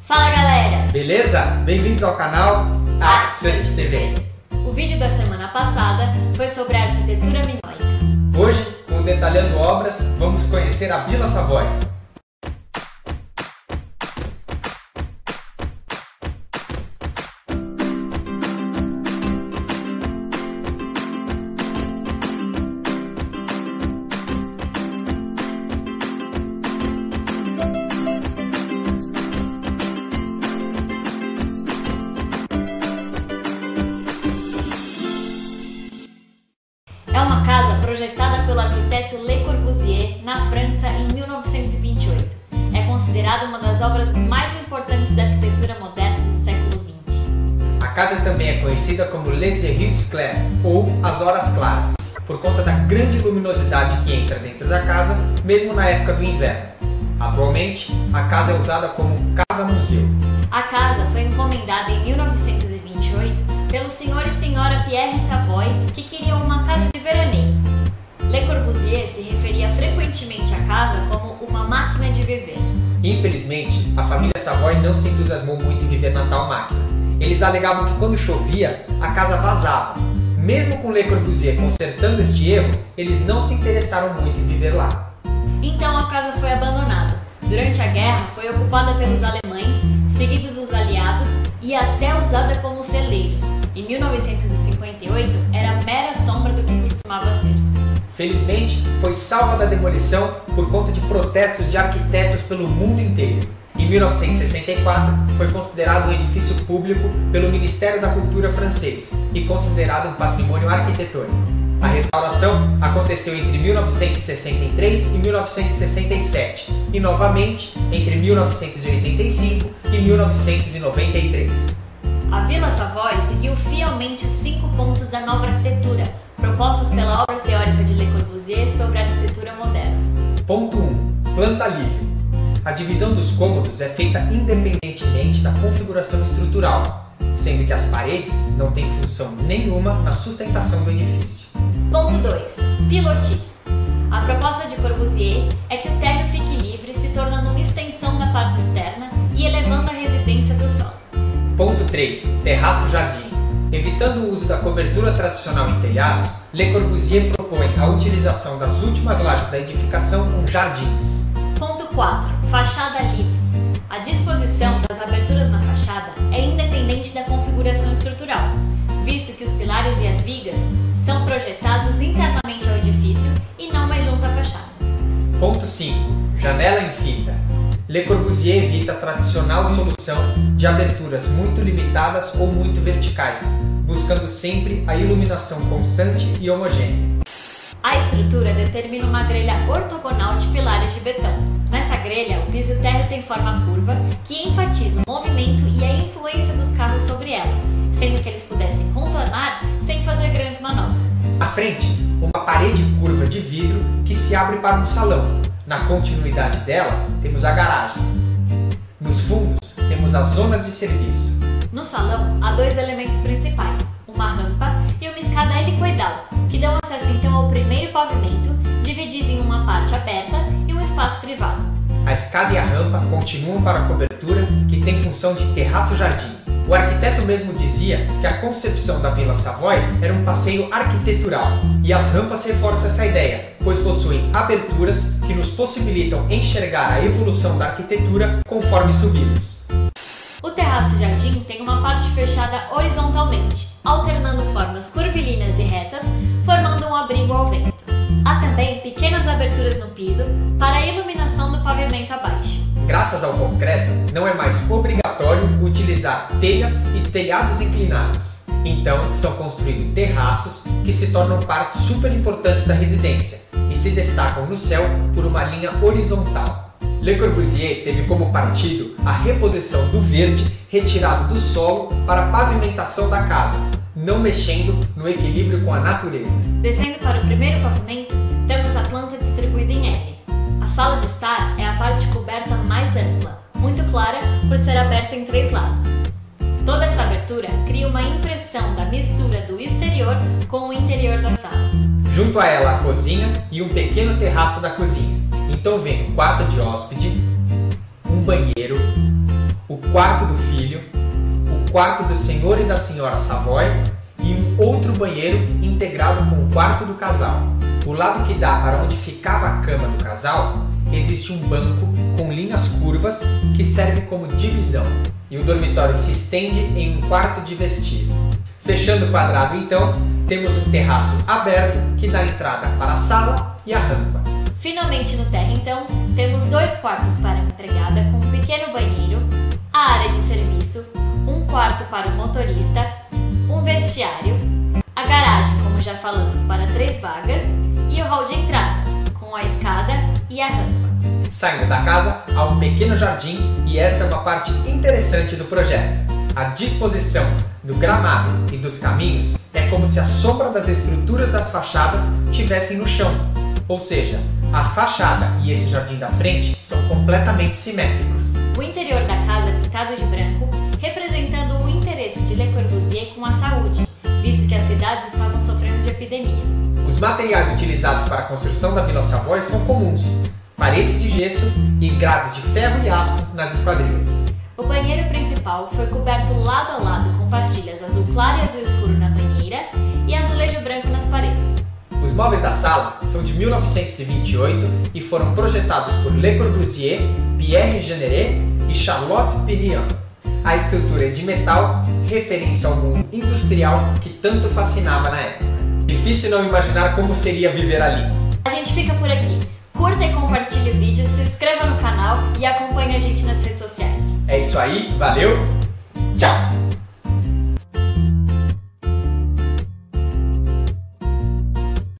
Fala galera! Beleza? Bem-vindos ao canal Accent TV. O vídeo da semana passada foi sobre a arquitetura minoica. Hoje, com o Detalhando Obras, vamos conhecer a Vila Savoy. Projetada pelo arquiteto Le Corbusier na França em 1928. É considerada uma das obras mais importantes da arquitetura moderna do século XX. A casa também é conhecida como Les Heures Clairs, ou As Horas Claras, por conta da grande luminosidade que entra dentro da casa, mesmo na época do inverno. Atualmente, a casa é usada como casa-museu. A casa foi encomendada em 1928 pelo senhor e senhora Pierre Savoy, que queriam uma casa de veraneio. Le Corbusier se referia frequentemente à casa como uma máquina de viver. Infelizmente, a família Savoy não se entusiasmou muito em viver na tal máquina. Eles alegavam que quando chovia, a casa vazava. Mesmo com Le Corbusier consertando este erro, eles não se interessaram muito em viver lá. Então a casa foi abandonada. Durante a guerra, foi ocupada pelos alemães, seguidos dos aliados e até usada como celeiro. Em 1958, era mera sombra do que costumava ser. Felizmente, foi salva da demolição por conta de protestos de arquitetos pelo mundo inteiro. Em 1964, foi considerado um edifício público pelo Ministério da Cultura francês e considerado um patrimônio arquitetônico. A restauração aconteceu entre 1963 e 1967 e novamente entre 1985 e 1993. A Vila Savoy seguiu fielmente os cinco pontos da nova arquitetura, propostos pela obra teórica de Le Corbusier sobre a arquitetura moderna. Ponto 1. Planta livre. A divisão dos cômodos é feita independentemente da configuração estrutural, sendo que as paredes não têm função nenhuma na sustentação do edifício. Ponto 2. Pilotis. A proposta de Corbusier é que o térreo fique livre, se tornando uma extensão da parte externa e elevando a residência do solo. Ponto 3. Terraço-jardim. Evitando o uso da cobertura tradicional em telhados, Le Corbusier propõe a utilização das últimas lajes da edificação com jardins. Ponto 4. Fachada livre. A disposição das aberturas na fachada é independente da configuração estrutural, visto que os pilares e as vigas Corbusier evita a tradicional solução de aberturas muito limitadas ou muito verticais, buscando sempre a iluminação constante e homogênea. A estrutura determina uma grelha ortogonal de pilares de betão. Nessa grelha, o piso térreo tem forma curva, que enfatiza o movimento e a influência dos carros sobre ela, sendo que eles pudessem contornar sem fazer grandes manobras. À frente, uma parede curva de vidro que se abre para um salão. Na continuidade dela, temos a garagem. Nos fundos, temos as zonas de serviço. No salão, há dois elementos principais, uma rampa e uma escada helicoidal, que dão acesso então ao primeiro pavimento, dividido em uma parte aberta e um espaço privado. A escada e a rampa continuam para a cobertura, que tem função de terraço-jardim. O arquiteto mesmo dizia que a concepção da Vila Savoy era um passeio arquitetural, e as rampas reforçam essa ideia, pois possuem aberturas que nos possibilitam enxergar a evolução da arquitetura conforme subimos. O terraço-jardim tem uma parte fechada horizontalmente, alternando formas curvilíneas e retas, formando um abrigo ao vento. Há também pequenas aberturas no piso para a iluminação do pavimento abaixo. Graças ao concreto, não é mais obrigatório utilizar telhas e telhados inclinados. Então, são construídos terraços que se tornam partes super importantes da residência e se destacam no céu por uma linha horizontal. Le Corbusier teve como partido a reposição do verde retirado do solo para a pavimentação da casa, não mexendo no equilíbrio com a natureza. Descendo para o primeiro pavimento, sala de estar é a parte coberta mais ampla, muito clara por ser aberta em três lados. Toda essa abertura cria uma impressão da mistura do exterior com o interior da sala. Junto a ela a cozinha e um pequeno terraço da cozinha. Então vem o quarto de hóspede, um banheiro, o quarto do filho, o quarto do senhor e da senhora Savoy e um outro banheiro integrado com o quarto do casal. O lado que dá para onde ficava a cama do casal, existe um banco com linhas curvas que serve como divisão, e o dormitório se estende em um quarto de vestir. Fechando o quadrado, então, temos um terraço aberto que dá entrada para a sala e a rampa. Finalmente no terra, então, temos dois quartos para a empregada com um pequeno banheiro, a área de serviço, um quarto para o motorista, um vestiário, a garagem, como já falamos, para três vagas hall de entrada, com a escada e a rampa. Saindo da casa, há um pequeno jardim e esta é uma parte interessante do projeto. A disposição do gramado e dos caminhos é como se a sombra das estruturas das fachadas tivessem no chão. Ou seja, a fachada e esse jardim da frente são completamente simétricos. O interior da casa é pintado de branco, representando o interesse de Le Corbusier com a saúde, visto que as cidades estavam sofrendo de epidemias. Os materiais utilizados para a construção da Vila Savoy são comuns: paredes de gesso e grades de ferro e aço nas esquadrias. O banheiro principal foi coberto lado a lado com pastilhas azul claro e azul escuro na banheira e azulejo branco nas paredes. Os móveis da sala são de 1928 e foram projetados por Le Corbusier, Pierre Jeanneret e Charlotte Perriand. A estrutura é de metal, referência ao mundo industrial que tanto fascinava na época. Difícil não imaginar como seria viver ali. A gente fica por aqui. Curta e compartilhe o vídeo, se inscreva no canal e acompanhe a gente nas redes sociais. É isso aí, valeu, tchau!